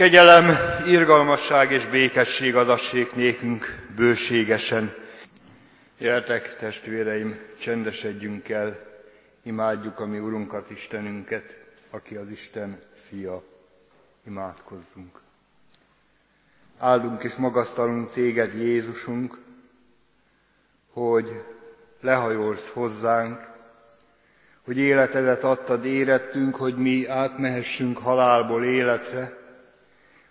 Kegyelem, irgalmasság és békesség adassék nékünk bőségesen. Jöhetek, testvéreim, csendesedjünk el, imádjuk a mi Urunkat, Istenünket, aki az Isten fia. Imádkozzunk. Áldunk és magasztalunk téged, Jézusunk, hogy lehajolsz hozzánk, hogy életedet adtad érettünk, hogy mi átmehessünk halálból életre,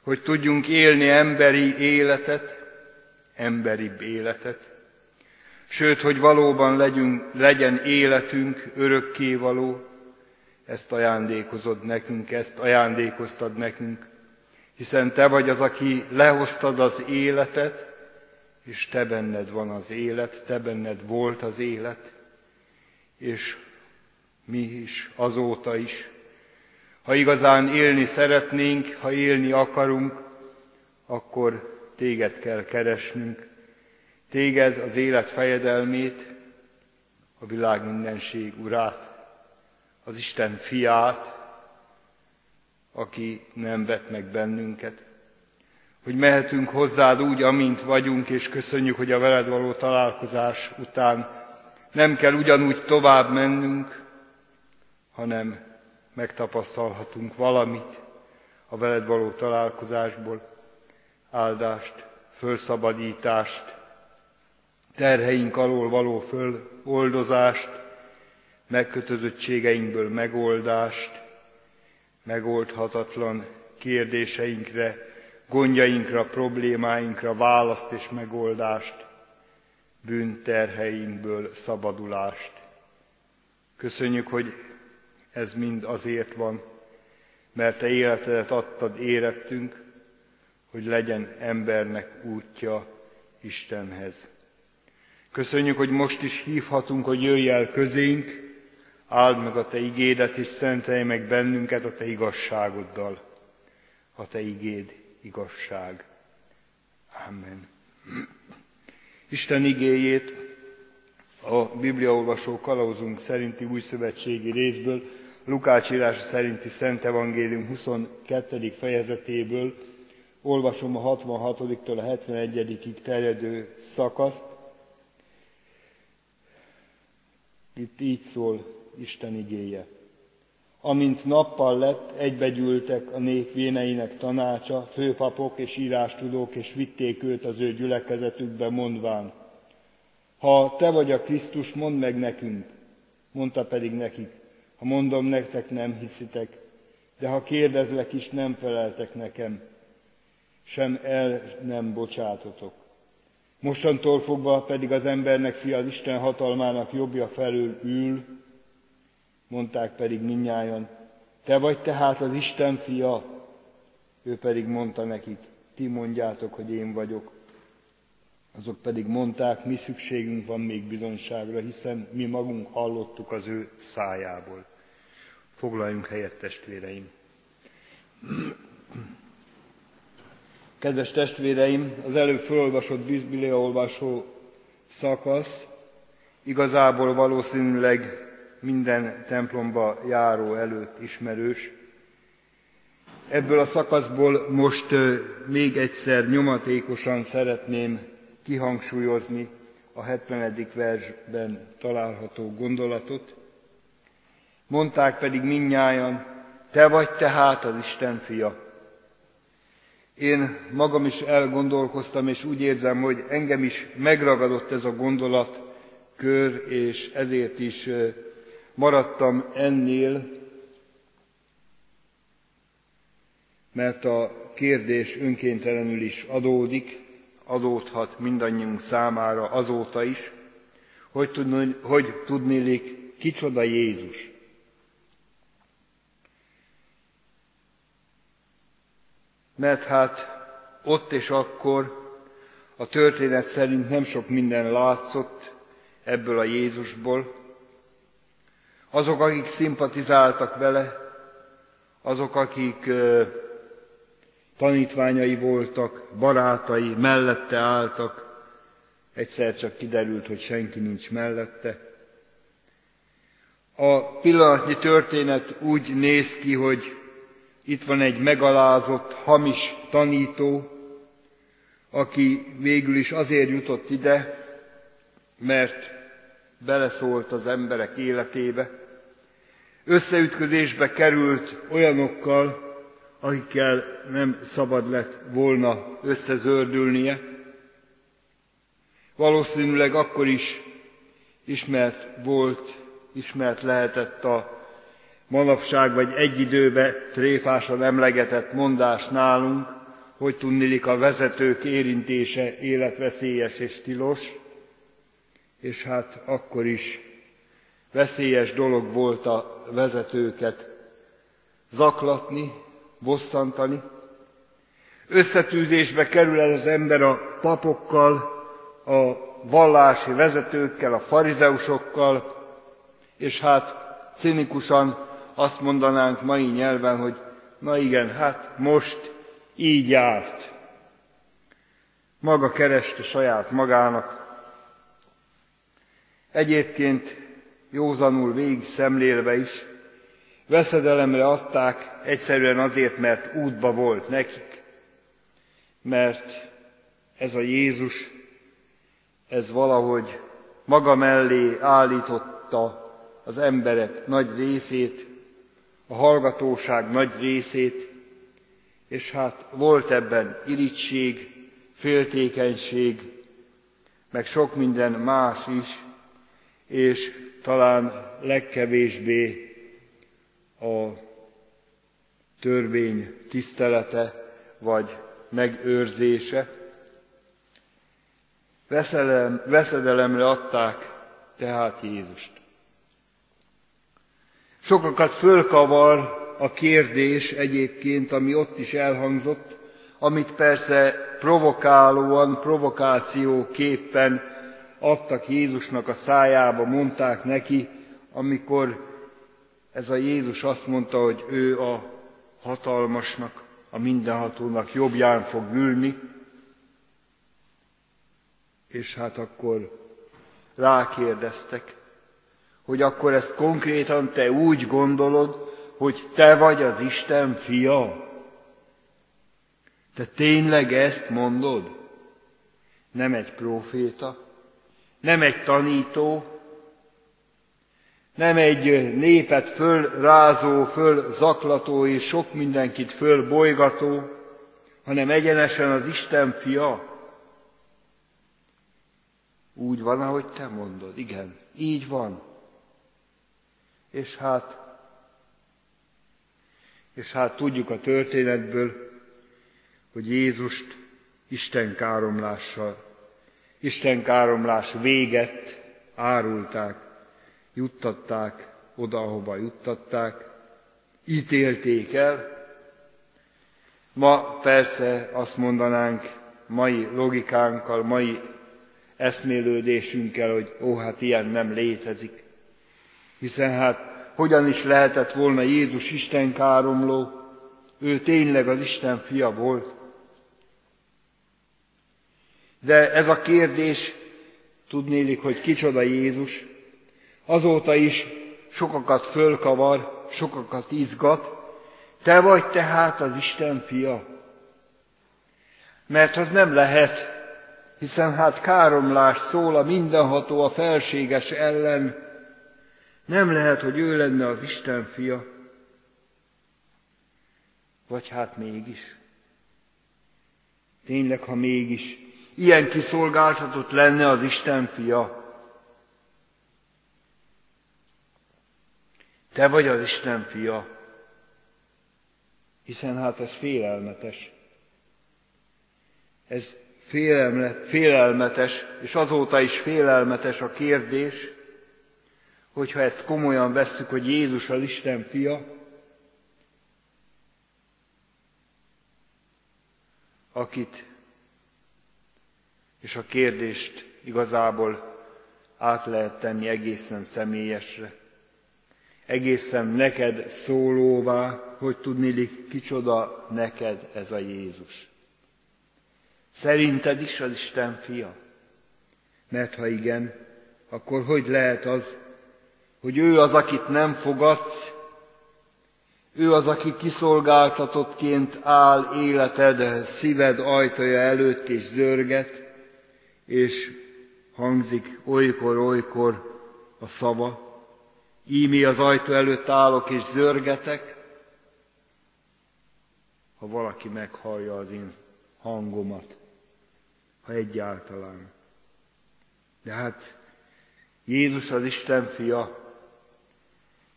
hogy tudjunk élni emberi életet, emberibb életet, sőt, hogy valóban legyünk, legyen életünk örökkévaló, ezt ajándékozod nekünk, ezt ajándékoztad nekünk, hiszen Te vagy az, aki lehoztad az életet, és Te benned van az élet, Te benned volt az élet, és mi is azóta is. Ha igazán élni szeretnénk, ha élni akarunk, akkor Téged kell keresnünk, Téged az élet fejedelmét, a világ mindenség urát, az Isten fiát, aki nem vet meg bennünket, hogy mehetünk hozzád úgy, amint vagyunk, és köszönjük, hogy a veled való találkozás után nem kell ugyanúgy tovább mennünk, hanem megtapasztalhatunk valamit a veled való találkozásból, áldást, fölszabadítást, terheink alól való föloldozást, megkötözöttségeinkből megoldást, megoldhatatlan kérdéseinkre, gondjainkra, problémáinkra választ és megoldást, bűnterheinkből szabadulást. Köszönjük, hogy ez mind azért van, mert Te életedet adtad érettünk, hogy legyen embernek útja Istenhez. Köszönjük, hogy most is hívhatunk, hogy jöjj el közénk, áld meg a Te igédet, és szentelj meg bennünket a Te igazságoddal. A Te igéd igazság. Amen. Isten igéjét a Bibliaolvasó kalauzunk szerinti új szövetségi részből, Lukács írása szerinti Szent Evangélium 22. fejezetéből olvasom a 66-tól a 71 terjedő szakaszt. Itt így szól Isten igéje. Amint nappal lett, egybegyűltek a nép véneinek tanácsa, főpapok és írástudók, és vitték őt az ő gyülekezetükbe, mondván, ha te vagy a Krisztus, mondd meg nekünk. Mondta pedig nekik, ha mondom nektek, nem hiszitek, de ha kérdezlek is, nem feleltek nekem, sem el nem bocsátotok. Mostantól fogva pedig az embernek fia az Isten hatalmának jobbja felül ül, mondták pedig minnyájan, te vagy tehát az Isten fia, ő pedig mondta nekik, ti mondjátok, hogy én vagyok. Azok pedig mondták, mi szükségünk van még bizonyságra, hiszen mi magunk hallottuk az ő szájából. Foglaljunk helyet, testvéreim! Kedves testvéreim, az előbb felolvasott Biblia szakasz igazából valószínűleg minden templomba járó előtt ismerős. Ebből a szakaszból most még egyszer nyomatékosan szeretném kihangsúlyozni a 70. versben található gondolatot. Mondták pedig minnyájan, te vagy tehát az Isten fia. Én magam is elgondolkoztam, és úgy érzem, hogy engem is megragadott ez a gondolat kör, és ezért is maradtam ennél, mert a kérdés önkéntelenül is adódik, adódhat mindannyiunk számára azóta is, hogy, tudni, hogy tudnélik, kicsoda Jézus. Mert hát ott és akkor a történet szerint nem sok minden látszott ebből a Jézusból. Azok, akik szimpatizáltak vele, azok, akik tanítványai voltak, barátai, mellette álltak, egyszer csak kiderült, hogy senki nincs mellette. A pillanatnyi történet úgy néz ki, hogy Itt van egy megalázott, hamis tanító, aki végül is azért jutott ide, mert beleszólt az emberek életébe, összeütközésbe került olyanokkal, akikkel nem szabad lett volna összezördülnie. Valószínűleg akkor is ismert volt, ismert lehetett a manapság vagy egy időbe tréfásan emlegetett mondás nálunk, hogy tudnilik a vezetők érintése életveszélyes és tilos, és hát akkor is veszélyes dolog volt a vezetőket zaklatni, bosszantani. Összetűzésbe kerül ez az ember a papokkal, a vallási vezetőkkel, a farizeusokkal, és hát cinikusan azt mondanánk mai nyelven, hogy na igen, hát most így járt. Maga kereste saját magának. Egyébként józanul végig szemlélve is, veszedelemre adták egyszerűen azért, mert útba volt nekik, mert ez a Jézus, ez valahogy maga mellé állította az emberek nagy részét, a hallgatóság nagy részét, és hát volt ebben irigység, féltékenység, meg sok minden más is, és talán legkevésbé a törvény tisztelete vagy megőrzése. Veszelem, veszedelemre adták tehát Jézust. Sokakat fölkavar a kérdés egyébként, ami ott is elhangzott, amit persze provokálóan, provokációképpen adtak Jézusnak a szájába, mondták neki, amikor ez a Jézus azt mondta, hogy ő a hatalmasnak, a mindenhatónak jobbján fog ülni, és hát akkor rákérdeztek, hogy akkor ezt konkrétan te úgy gondolod, hogy te vagy az Isten fia? Te tényleg ezt mondod? Nem egy próféta, nem egy tanító, nem egy népet fölrázó, fölzaklató és sok mindenkit fölbolygató, hanem egyenesen az Isten fia. Úgy van, ahogy te mondod. Igen, így van. És hát, és hát tudjuk a történetből, hogy Jézust Isten káromlással, Isten káromlás véget árulták, juttatták oda, ahova juttatták, ítélték el. Ma persze azt mondanánk mai logikánkkal, mai eszmélődésünkkel, hogy ó, hát ilyen nem létezik. Hiszen hát hogyan is lehetett volna Jézus Isten káromló, ő tényleg az Isten fia volt. De ez a kérdés, tudnélik, hogy kicsoda Jézus, azóta is sokakat fölkavar, sokakat izgat, te vagy tehát az Isten fia. Mert az nem lehet, hiszen hát káromlás szól a mindenható, a felséges ellen, nem lehet, hogy ő lenne az Isten fia. Vagy hát mégis. Tényleg, ha mégis ilyen kiszolgáltatott lenne az Isten fia. Te vagy az Isten fia. Hiszen hát ez félelmetes. Ez félelmetes, és azóta is félelmetes a kérdés, hogyha ezt komolyan vesszük, hogy Jézus az Isten fia, akit, és a kérdést igazából át lehet tenni egészen személyesre, egészen neked szólóvá, hogy tudni, kicsoda neked ez a Jézus. Szerinted is az Isten fia? Mert ha igen, akkor hogy lehet az, hogy ő az, akit nem fogadsz, Ő az, aki kiszolgáltatottként áll életed, szíved ajtaja előtt és zörget, és hangzik olykor-olykor a szava. Ími az ajtó előtt állok és zörgetek, ha valaki meghallja az én hangomat, ha egyáltalán. De hát Jézus az Isten fia,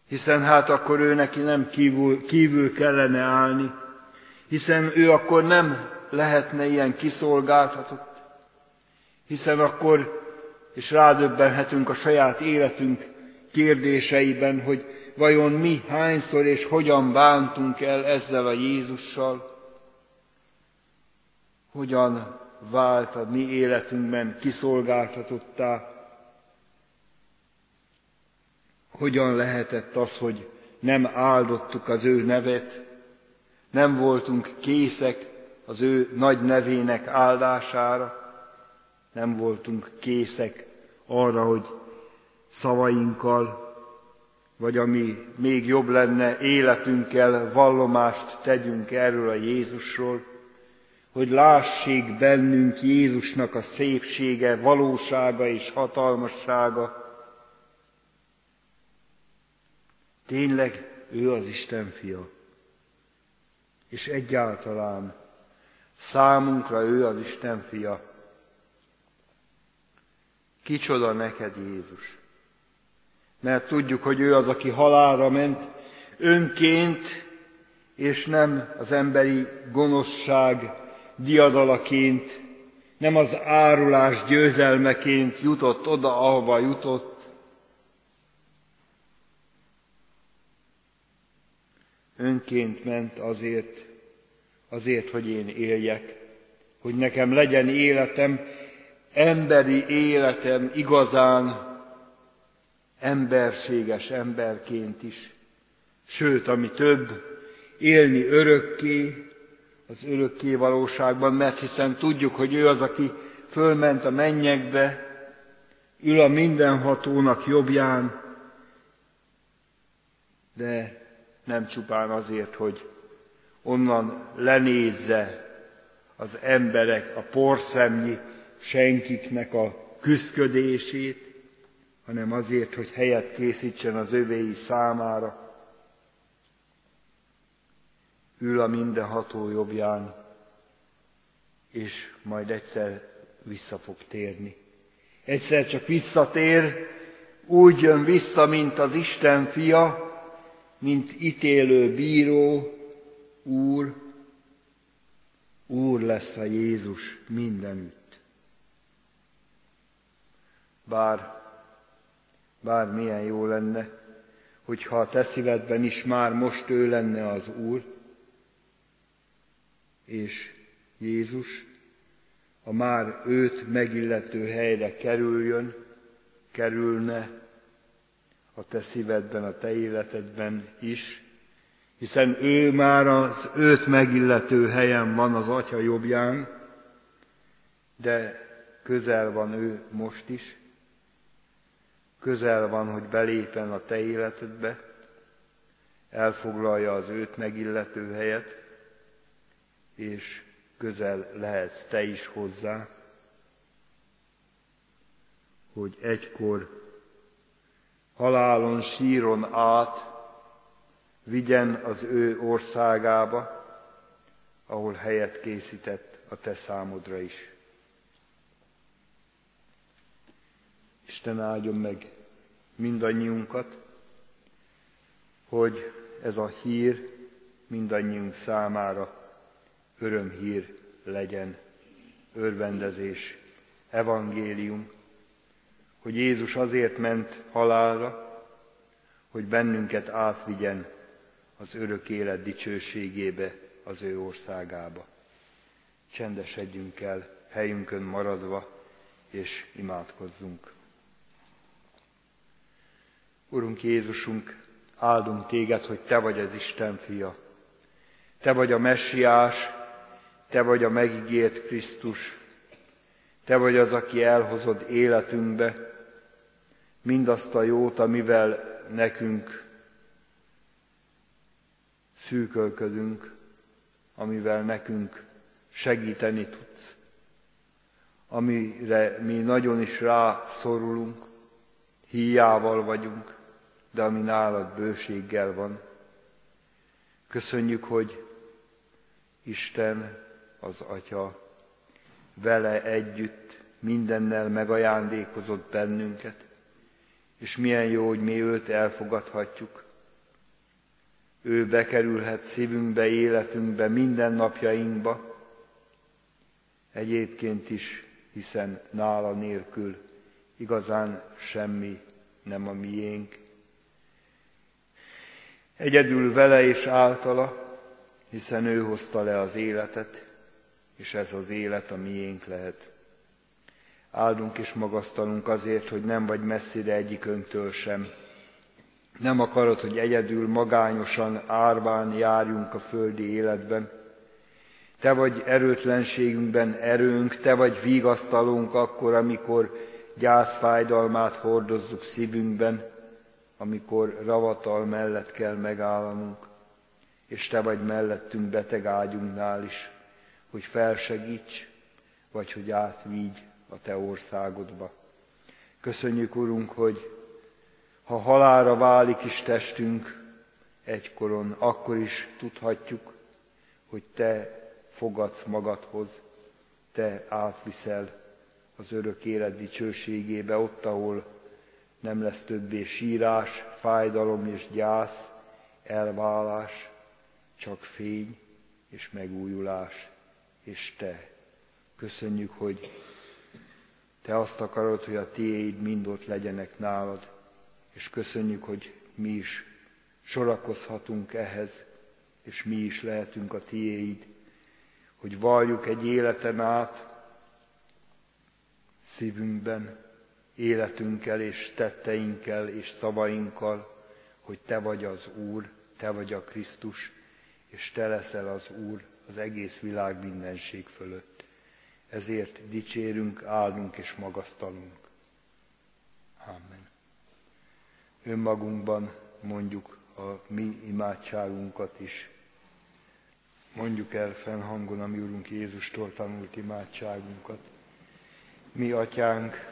hiszen hát akkor ő neki nem kívül, kívül kellene állni, hiszen ő akkor nem lehetne ilyen kiszolgáltatott, hiszen akkor, és rádöbbenhetünk a saját életünk kérdéseiben, hogy vajon mi hányszor és hogyan bántunk el ezzel a Jézussal, hogyan vált a mi életünkben kiszolgáltatottá, hogyan lehetett az, hogy nem áldottuk az ő nevet, nem voltunk készek az ő nagy nevének áldására, nem voltunk készek arra, hogy szavainkkal, vagy ami még jobb lenne, életünkkel vallomást tegyünk erről a Jézusról, hogy lássék bennünk Jézusnak a szépsége, valósága és hatalmassága. Tényleg ő az Isten fia. És egyáltalán számunkra ő az Isten fia. Kicsoda neked Jézus? Mert tudjuk, hogy ő az, aki halálra ment, önként, és nem az emberi gonoszság diadalaként, nem az árulás győzelmeként jutott oda, ahova jutott. Önként ment azért, azért, hogy én éljek, hogy nekem legyen életem, emberi életem igazán emberséges emberként is, sőt, ami több, élni örökké, az örökké valóságban, mert hiszen tudjuk, hogy ő az, aki fölment a mennyekbe, ül a mindenhatónak jobbján, de nem csupán azért, hogy onnan lenézze az emberek, a porszemnyi senkiknek a küszködését, hanem azért, hogy helyet készítsen az övéi számára, ül a mindenható jobbján, és majd egyszer vissza fog térni. Egyszer csak visszatér, úgy jön vissza, mint az Isten fia, mint ítélő bíró, Úr, Úr lesz a Jézus mindenütt. Bár, bár milyen jó lenne, hogyha a te szívedben is már most ő lenne az Úr, és Jézus a már őt megillető helyre kerüljön, kerülne a te szívedben, a te életedben is, hiszen ő már az őt megillető helyen van az Atya jobbján, de közel van ő most is, közel van, hogy belépen a te életedbe, elfoglalja az őt megillető helyet, és közel lehetsz te is hozzá, hogy egykor halálon, síron át vigyen az ő országába, ahol helyet készített a te számodra is. Isten áldjon meg mindannyiunkat, hogy ez a hír mindannyiunk számára örömhír legyen, örvendezés, evangélium, hogy Jézus azért ment halálra, hogy bennünket átvigyen az örök élet dicsőségébe, az ő országába. Csendesedjünk el, helyünkön maradva, és imádkozzunk. Urunk Jézusunk, áldunk téged, hogy Te vagy az Isten fia. Te vagy a messiás, te vagy a megígért Krisztus, Te vagy az, aki elhozod életünkbe mindazt a jót, amivel nekünk szűkölködünk, amivel nekünk segíteni tudsz, amire mi nagyon is rászorulunk, híjával vagyunk, de ami nálad bőséggel van. Köszönjük, hogy Isten, az Atya, vele együtt mindennel megajándékozott bennünket, és milyen jó, hogy mi őt elfogadhatjuk. Ő bekerülhet szívünkbe, életünkbe, minden napjainkba, egyébként is, hiszen nála nélkül igazán semmi nem a miénk. Egyedül vele és általa, hiszen ő hozta le az életet, és ez az élet a miénk lehet. Áldunk és magasztalunk azért, hogy nem vagy messzire egyikönktől sem. Nem akarod, hogy egyedül, magányosan, árván járjunk a földi életben. Te vagy erőtlenségünkben erőnk, Te vagy vigasztalunk akkor, amikor gyászfájdalmát hordozzuk szívünkben, amikor ravatal mellett kell megállanunk, és Te vagy mellettünk beteg ágyunknál is, hogy felsegíts, vagy hogy átvígy a Te országodba. Köszönjük, Urunk, hogy ha halára válik is testünk egykoron, akkor is tudhatjuk, hogy Te fogadsz magadhoz, Te átviszel az örök élet dicsőségébe, ott, ahol nem lesz többé sírás, fájdalom és gyász, elválás, csak fény és megújulás, és Te. Köszönjük, hogy Te azt akarod, hogy a tiéd mind ott legyenek nálad, és köszönjük, hogy mi is sorakozhatunk ehhez, és mi is lehetünk a tiéd, hogy valljuk egy életen át szívünkben, életünkkel és tetteinkkel és szavainkkal, hogy Te vagy az Úr, Te vagy a Krisztus, és Te leszel az Úr az egész világ mindenség fölött. Ezért dicsérünk, áldunk és magasztalunk. Amen. Önmagunkban mondjuk a mi imádságunkat is. Mondjuk el fennhangon a mi Úrunk Jézustól tanult imádságunkat. Mi, Atyánk,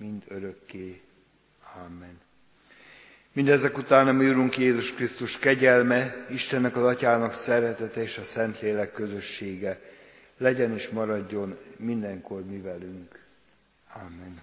mind örökké. Amen. Mindezek után a mi Úrunk Jézus Krisztus kegyelme, Istennek az Atyának szeretete és a Szentlélek közössége legyen és maradjon mindenkor mi velünk. Amen.